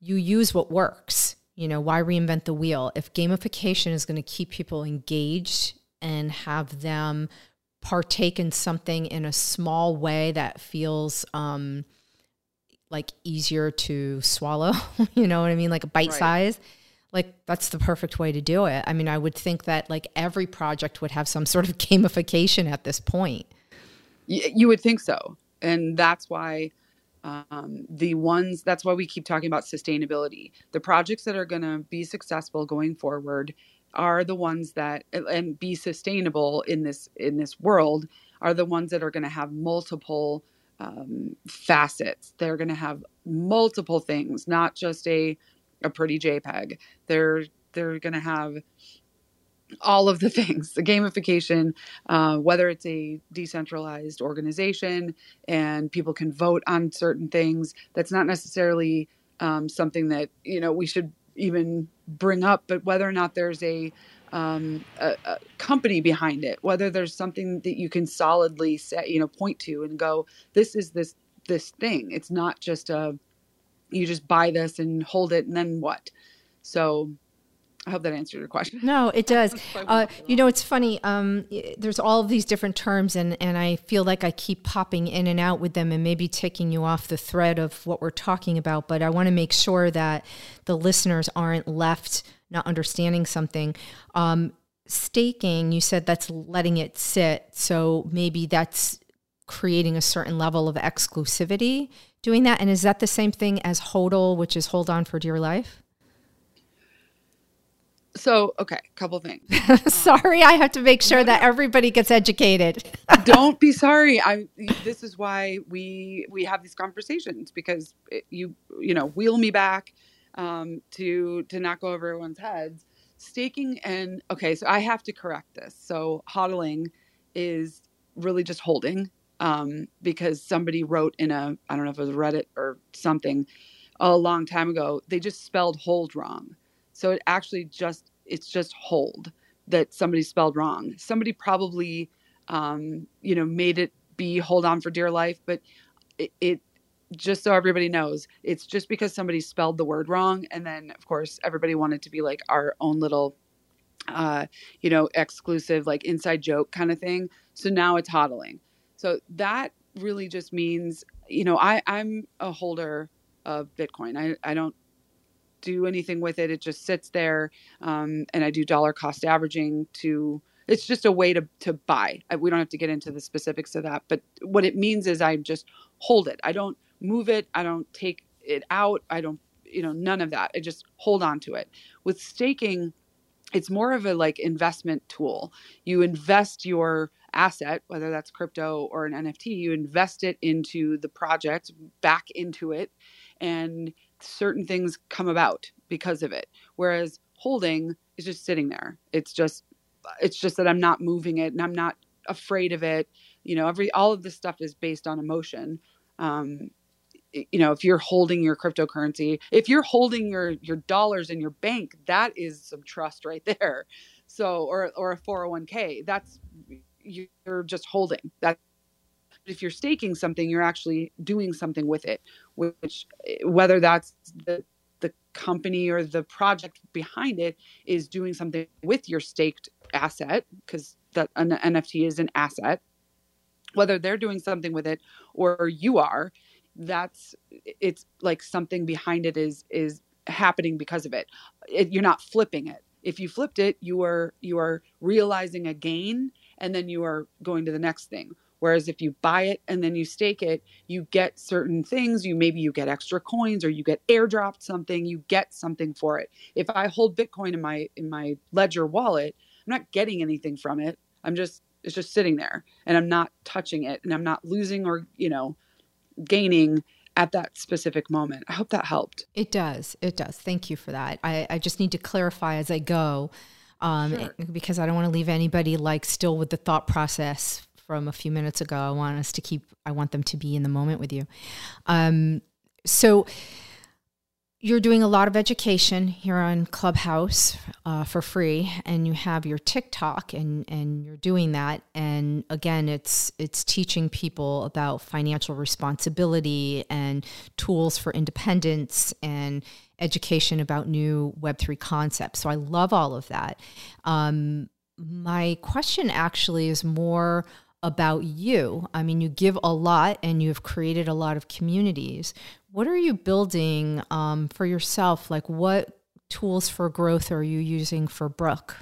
you use what works you know why reinvent the wheel if gamification is going to keep people engaged and have them partake in something in a small way that feels um, like easier to swallow you know what i mean like a bite right. size like that's the perfect way to do it. I mean, I would think that like every project would have some sort of gamification at this point. You would think so. And that's why um, the ones, that's why we keep talking about sustainability. The projects that are going to be successful going forward are the ones that and be sustainable in this in this world are the ones that are going to have multiple um, facets. They're going to have multiple things, not just a a pretty JPEG. They're they're going to have all of the things the gamification uh, whether it's a decentralized organization and people can vote on certain things that's not necessarily um, something that you know we should even bring up but whether or not there's a, um, a, a company behind it whether there's something that you can solidly set you know point to and go this is this this thing. It's not just a you just buy this and hold it and then what? So I hope that answered your question. No, it does. Uh, you know, it's funny. Um, there's all of these different terms, and, and I feel like I keep popping in and out with them and maybe taking you off the thread of what we're talking about. But I want to make sure that the listeners aren't left not understanding something. Um, staking, you said that's letting it sit. So maybe that's creating a certain level of exclusivity doing that? And is that the same thing as HODL, which is hold on for dear life? So, okay, couple things. sorry, I have to make sure that everybody gets educated. Don't be sorry. I this is why we we have these conversations because it, you you know, wheel me back um, to to not go over everyone's heads. Staking and okay, so I have to correct this. So, hodling is really just holding um, because somebody wrote in a I don't know if it was Reddit or something a long time ago. They just spelled hold wrong, so it actually just it's just hold that somebody spelled wrong. Somebody probably um, you know made it be hold on for dear life, but it, it just so everybody knows, it's just because somebody spelled the word wrong, and then of course everybody wanted to be like our own little uh, you know, exclusive, like inside joke kind of thing. So now it's hodling. So that really just means, you know, I, I'm a holder of Bitcoin. I, I don't do anything with it. It just sits there. Um, and I do dollar cost averaging to, it's just a way to, to buy. We don't have to get into the specifics of that. But what it means is I just hold it. I don't move it. I don't take it out. I don't, you know, none of that. I just hold on to it. With staking, it's more of a like investment tool. You invest your asset, whether that's crypto or an NFT, you invest it into the project, back into it, and certain things come about because of it. Whereas holding is just sitting there. It's just it's just that I'm not moving it and I'm not afraid of it. You know, every all of this stuff is based on emotion. Um, you know if you're holding your cryptocurrency if you're holding your your dollars in your bank that is some trust right there so or or a 401k that's you're just holding that if you're staking something you're actually doing something with it which whether that's the the company or the project behind it is doing something with your staked asset because that an NFT is an asset. Whether they're doing something with it or you are that's it's like something behind it is is happening because of it. it you're not flipping it. If you flipped it you are you are realizing a gain and then you are going to the next thing Whereas if you buy it and then you stake it, you get certain things. You maybe you get extra coins or you get airdropped something, you get something for it. If I hold Bitcoin in my in my ledger wallet, I'm not getting anything from it. I'm just it's just sitting there and I'm not touching it and I'm not losing or, you know, gaining at that specific moment. I hope that helped. It does. It does. Thank you for that. I, I just need to clarify as I go um, sure. because I don't want to leave anybody like still with the thought process from a few minutes ago. I want us to keep, I want them to be in the moment with you. Um, so, you're doing a lot of education here on Clubhouse uh, for free, and you have your TikTok, and and you're doing that. And again, it's it's teaching people about financial responsibility and tools for independence and education about new Web three concepts. So I love all of that. Um, my question actually is more about you. I mean, you give a lot and you've created a lot of communities. What are you building um, for yourself? Like, what tools for growth are you using for Brooke?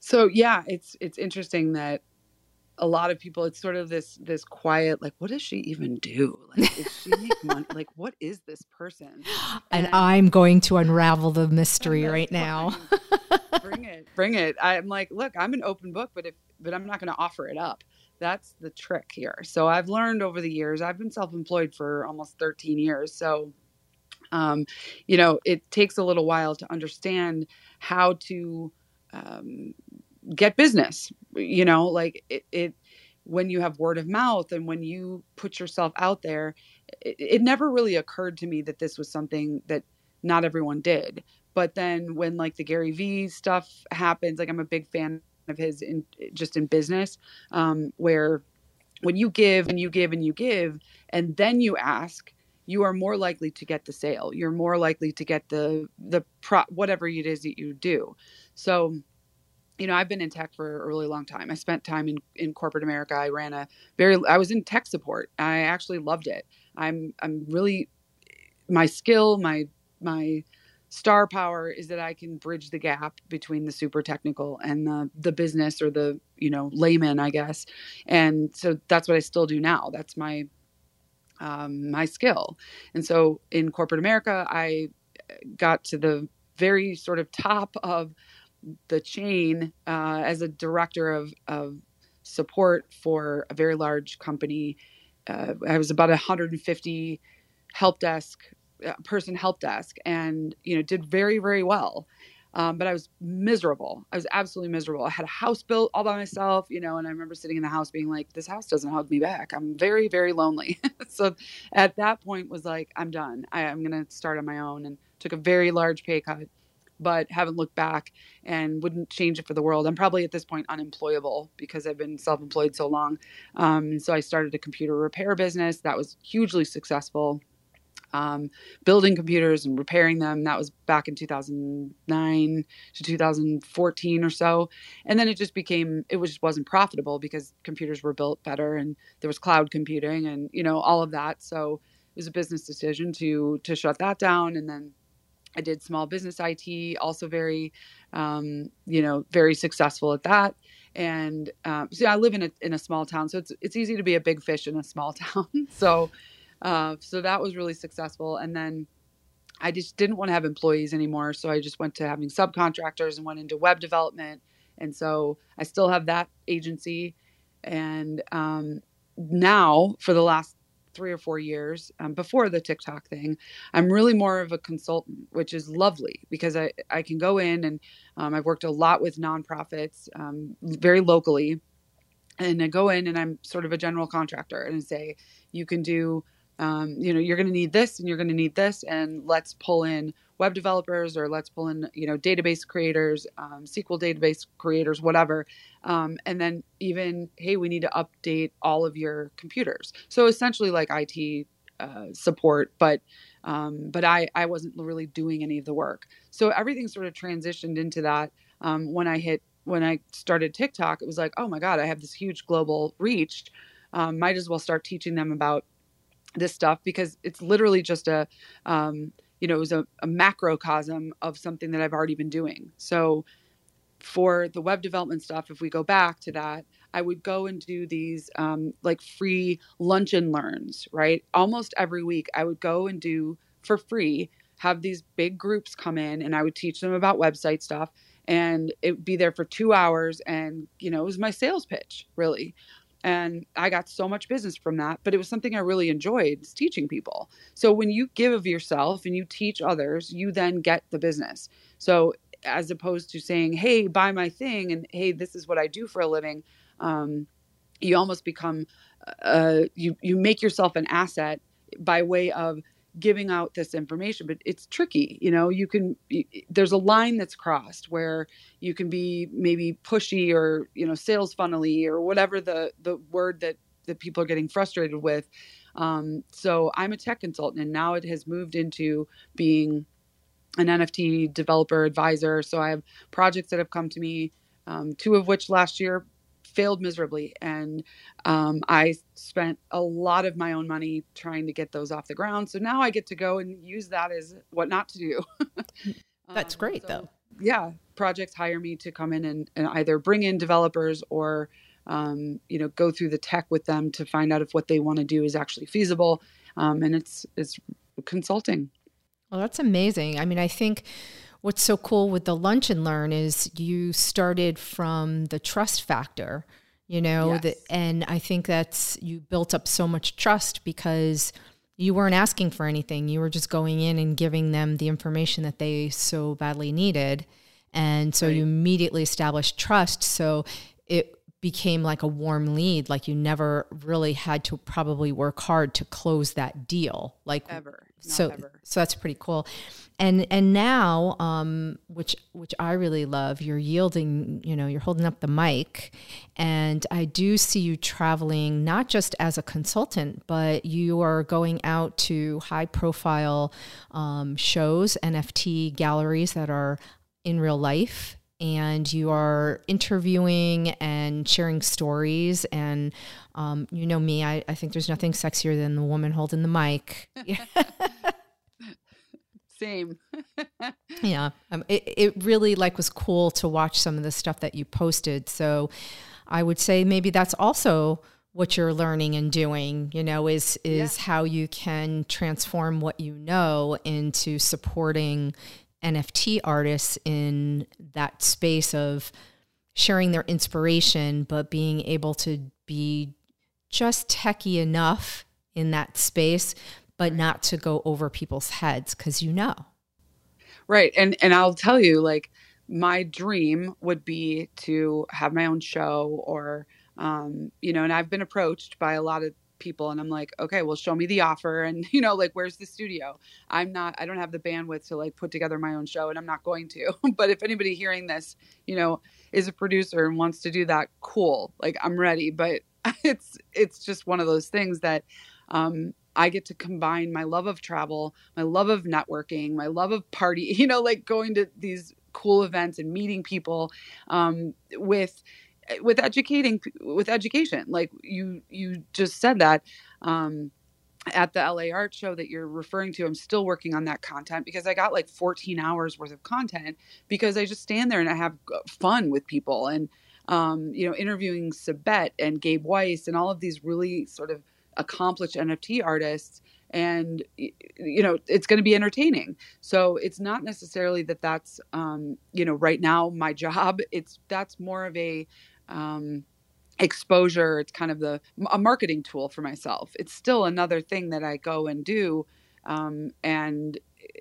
So yeah, it's it's interesting that a lot of people it's sort of this this quiet like what does she even do like does she make money like what is this person and, and i'm going to unravel the mystery right now bring it bring it i'm like look i'm an open book but if but i'm not going to offer it up that's the trick here. So I've learned over the years, I've been self employed for almost 13 years. So, um, you know, it takes a little while to understand how to um, get business. You know, like it, it, when you have word of mouth and when you put yourself out there, it, it never really occurred to me that this was something that not everyone did. But then when like the Gary Vee stuff happens, like I'm a big fan of his in just in business, um, where when you give and you give and you give, and then you ask, you are more likely to get the sale. You're more likely to get the the pro whatever it is that you do. So, you know, I've been in tech for a really long time. I spent time in in corporate America. I ran a very I was in tech support. I actually loved it. I'm I'm really my skill, my my star power is that I can bridge the gap between the super technical and the the business or the you know layman, I guess. And so that's what I still do now. That's my um, my skill. And so in corporate America, I got to the very sort of top of the chain uh, as a director of, of support for a very large company. Uh, I was about 150 help desk uh, person help desk and you know did very very well. Um, but i was miserable. I was absolutely miserable. I had a house built all by myself you know and i remember sitting in the house being like this house doesn't hug me back. I'm very very lonely. So at that point was like i'm done. I, i'm going to start on my own and took a very large pay cut but haven't looked back and wouldn't change it for the world. I'm probably at this point unemployable because I've been self employed so long. Um, so I started a computer repair business that was hugely successful um, building computers and repairing them. That was back in 2009 to 2014 or so. And then it just became, it just wasn't profitable because computers were built better and there was cloud computing and, you know, all of that. So it was a business decision to, to shut that down. And then I did small business IT, also very, um, you know, very successful at that. And um, so I live in a in a small town, so it's it's easy to be a big fish in a small town. so uh, so that was really successful. And then I just didn't want to have employees anymore. So I just went to having subcontractors and went into web development. And so I still have that agency. And um, now, for the last three or four years um, before the TikTok thing, I'm really more of a consultant, which is lovely because I, I can go in and um, I've worked a lot with nonprofits um, very locally. And I go in and I'm sort of a general contractor and I say, you can do um, you know you're going to need this and you're going to need this and let's pull in web developers or let's pull in you know database creators um, sql database creators whatever. Um, and then even hey we need to update all of your computers. So essentially like it uh, support but um, but I, I wasn't really doing any of the work. So everything sort of transitioned into that. Um, when i hit when i started tiktok it was like oh my god i have this huge global reach. Um, might as well start teaching them about this stuff because it's literally just a um, you know it was a, a, macrocosm of something that i've already been doing so for the web development stuff, if we go back to that, I would go and do these um, like free lunch and learns, right? Almost every week, I would go and do for free, have these big groups come in and I would teach them about website stuff. And it would be there for two hours. And, you know, it was my sales pitch, really. And I got so much business from that, but it was something I really enjoyed teaching people. So when you give of yourself and you teach others, you then get the business. So as opposed to saying, "Hey, buy my thing," and "Hey, this is what I do for a living," um, you almost become uh, you you make yourself an asset by way of giving out this information but it's tricky you know you can there's a line that's crossed where you can be maybe pushy or you know sales funnily or whatever the the word that that people are getting frustrated with um, so i'm a tech consultant and now it has moved into being an NFT developer advisor. So I have projects that have come to me, um, two of which last year failed miserably. And um, I spent a lot of my own money trying to get those off the ground. So now I get to go and use that as what not to do. That's um, great, so, though. Yeah. Projects hire me to come in and, and either bring in developers or, um, you know, go through the tech with them to find out if what they want to do is actually feasible. Um, and it's, it's consulting. Well, that's amazing. I mean, I think what's so cool with the lunch and learn is you started from the trust factor, you know, yes. the, and I think that's you built up so much trust because you weren't asking for anything. You were just going in and giving them the information that they so badly needed. And so right. you immediately established trust. So it became like a warm lead. Like you never really had to probably work hard to close that deal. Like ever so ever. so that's pretty cool. And and now um, which which i really love you're yielding you know you're holding up the mic. And i do see you traveling not just as a consultant but you are going out to high profile um, shows nft galleries that are in real life and you are interviewing and sharing stories. And um, you know me I, I think there's nothing sexier than the woman holding the mic. Same. Yeah um, it, it really like was cool to watch some of the stuff that you posted. So i would say maybe that's also what you're learning and doing you know is is yeah. how you can transform what you know into supporting NFT artists in that space of sharing their inspiration, but being able to be just techie enough in that space, but not to go over people's heads because you know. Right. And and I'll tell you, like, my dream would be to have my own show or um, you know, and I've been approached by a lot of people and I'm like, okay, well show me the offer and you know, like where's the studio? I'm not I don't have the bandwidth to like put together my own show and I'm not going to. but if anybody hearing this, you know, is a producer and wants to do that, cool. Like I'm ready, but it's it's just one of those things that um I get to combine my love of travel, my love of networking, my love of party, you know, like going to these cool events and meeting people um, with with educating with education like you you just said that um at the LA art show that you're referring to I'm still working on that content because I got like 14 hours worth of content because I just stand there and I have fun with people and um you know interviewing Sabet and Gabe Weis and all of these really sort of accomplished NFT artists and you know it's going to be entertaining. So it's not necessarily that that's um, you know right now my job. It's that's more of a um, exposure. It's kind of the a marketing tool for myself. It's still another thing that I go and do, um, and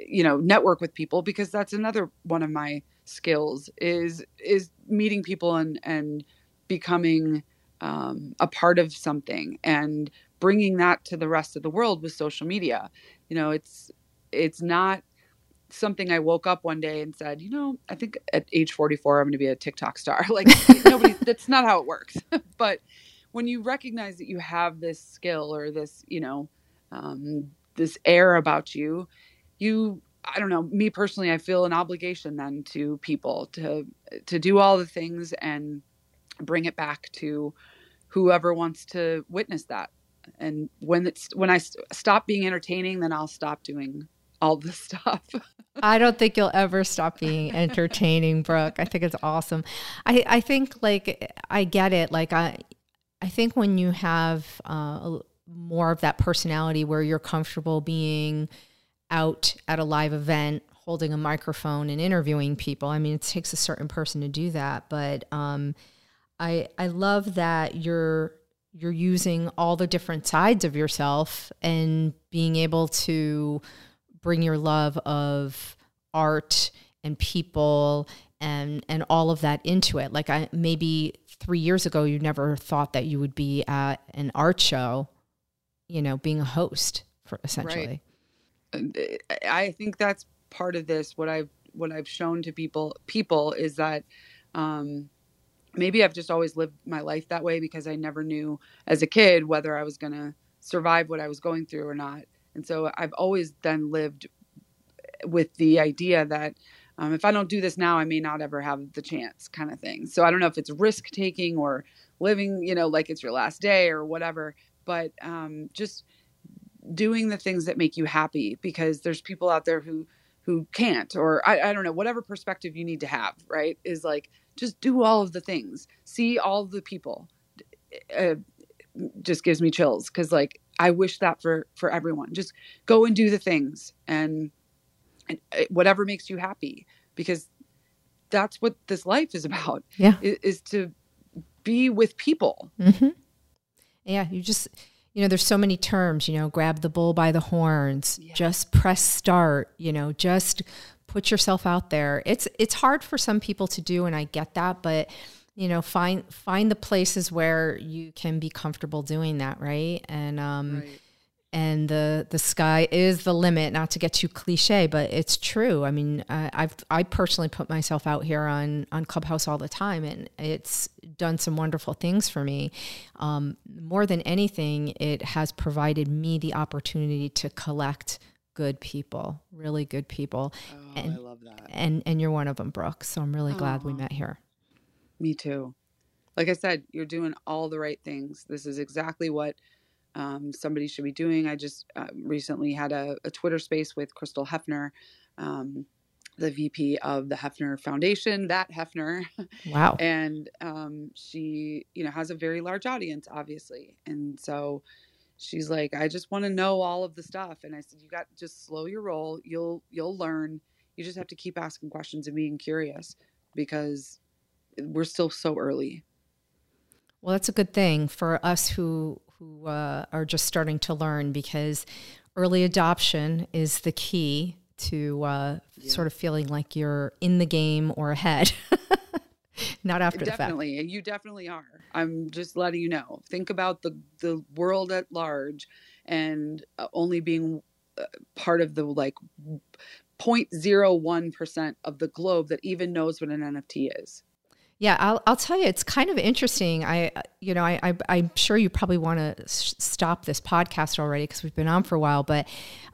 you know, network with people because that's another one of my skills is is meeting people and and becoming um, a part of something and bringing that to the rest of the world with social media. You know, it's it's not something I woke up one day and said, you know, I think at age 44, I'm going to be a TikTok star. Like, nobody, that's not how it works. but when you recognize that you have this skill or this, you know, um, this air about you, you, I don't know, me personally, I feel an obligation then to people to, to do all the things and bring it back to whoever wants to witness that. And when it's, when I st- stop being entertaining, then I'll stop doing all this stuff. I don't think you'll ever stop being entertaining, Brooke. I think it's awesome. I, I think like I get it. Like I I think when you have uh, more of that personality where you're comfortable being out at a live event, holding a microphone and interviewing people. I mean, it takes a certain person to do that, but um, I I love that you're you're using all the different sides of yourself and being able to bring your love of art and people and and all of that into it. Like I maybe 3 years ago you never thought that you would be at an art show, you know, being a host for essentially. Right. I think that's part of this what I've what I've shown to people people is that um maybe I've just always lived my life that way because I never knew as a kid whether I was going to survive what I was going through or not. And so I've always then lived with the idea that um, if I don't do this now, I may not ever have the chance, kind of thing. So I don't know if it's risk taking or living, you know, like it's your last day or whatever, but um, just doing the things that make you happy because there's people out there who who can't or I, I don't know whatever perspective you need to have right is like just do all of the things see all the people uh, just gives me chills because like i wish that for for everyone just go and do the things and, and uh, whatever makes you happy because that's what this life is about yeah is, is to be with people mm-hmm. yeah you just you know, there's so many terms, you know, grab the bull by the horns, yeah. just press start, you know, just put yourself out there. It's it's hard for some people to do and I get that, but you know, find find the places where you can be comfortable doing that, right? And um right and the the sky is the limit. Not to get too cliche, but it's true. I mean, I, I've I personally put myself out here on on Clubhouse all the time, and it's done some wonderful things for me. Um, more than anything, it has provided me the opportunity to collect good people, really good people. Oh, and, I love that. And and you're one of them, Brooke. So I'm really glad we met here. Me too. Like I said, you're doing all the right things. This is exactly what um, somebody should be doing. I just uh, recently had a, a, Twitter space with Crystal Hefner, um, the VP of the Hefner Foundation, that Hefner. Wow. and um, she, you know, has a very large audience, obviously. And so she's like, I just want to know all of the stuff. And I said, you got just slow your roll. You'll, you'll learn. You just have to keep asking questions and being curious because we're still so early. Well, that's a good thing for us who who uh, are just starting to learn because early adoption is the key to uh, yeah. sort of feeling like you're in the game or ahead. Not after the fact. definitely, you definitely are. I'm just letting you know. Think about the the world at large, and uh, only being uh, part of the like 0.01 percent of the globe that even knows what an NFT is. Yeah, I'll, I'll tell you, it's kind of interesting. I, you know, I, I am sure you probably want to stop this podcast already because we've been on for a while. But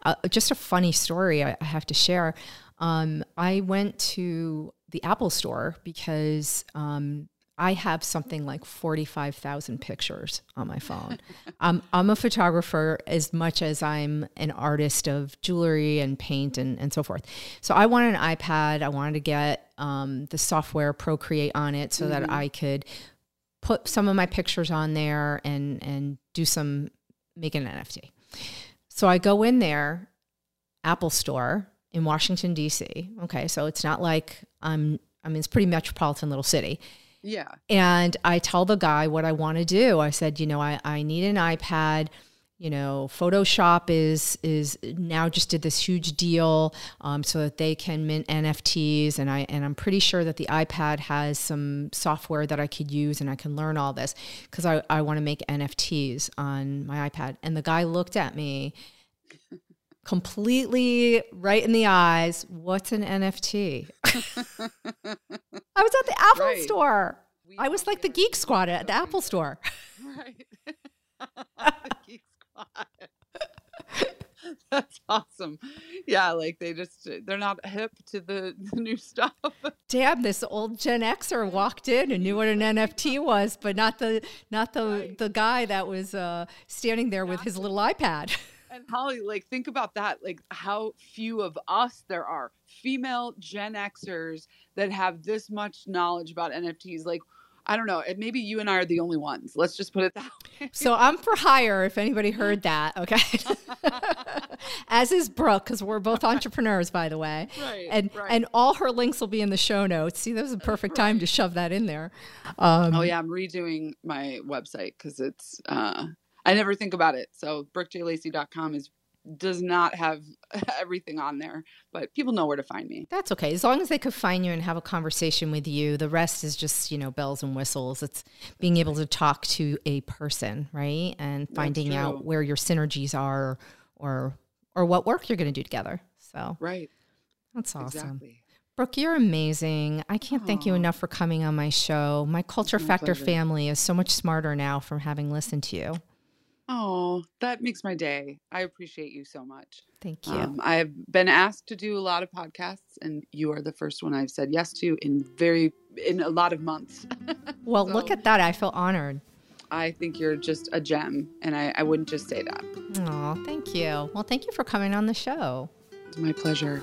uh, just a funny story I, I have to share. Um, I went to the Apple store because um, I have something like 45,000 pictures on my phone. um, I'm a photographer as much as I'm an artist of jewelry and paint and, and so forth. So I wanted an iPad. I wanted to get um, the software Procreate on it so mm-hmm. that I could put some of my pictures on there and, and do some, make an NFT. So I go in there, Apple Store in Washington, D.C. Okay, so it's not like I'm, I mean, it's pretty metropolitan little city yeah. And I tell the guy what I want to do. I said, you know, I, I need an iPad. You know, Photoshop is is now just did this huge deal um, so that they can mint NFTs, and I and I'm pretty sure that the iPad has some software that I could use, and I can learn all this because I I want to make NFTs on my iPad. And the guy looked at me completely right in the eyes. What's an NFT? I was at the Apple right. store. We I was like the geek squad at the Apple store. Right. the geek squad. That's awesome. Yeah, like they just they're not hip to the, the, new stuff. Damn, this old Gen Xer walked in and knew what an NFT was, but not the not the right. the guy that was uh, standing there with his little iPad. and Holly, like, think about that. Like, how few of us there are female Gen Xers that have this much knowledge about NFTs. Like, I don't know. Maybe you and I are the only ones. Let's just put it that way. So I'm for hire if anybody heard that. Okay. As is Brooke, because we're both entrepreneurs, by the way. Right. And right. and all her links will be in the show notes. See, that was a perfect time to shove that in there. Um, oh yeah, I'm redoing my website because it's. Uh, I never think about it. So brookejlacy.com is does not have everything on there, but people know where to find me. That's okay. As long as they could find you and have a conversation with you, the rest is just, you know, bells and whistles. It's being able to talk to a person, right? And finding out where your synergies are or or what work you're going to do together. So Right. That's awesome. Exactly. Brooke, you're amazing. I can't Aww. thank you enough for coming on my show. My Culture my Factor pleasure. family is so much smarter now from having listened to you. Oh, that makes my day. I appreciate you so much. Thank you. Um, I've been asked to do a lot of podcasts, and you are the first one I've said yes to in very in a lot of months. well, so, look at that. I feel honored. I think you're just a gem, and I, I wouldn't just say that. Oh, thank you. Well, thank you for coming on the show. It's my pleasure.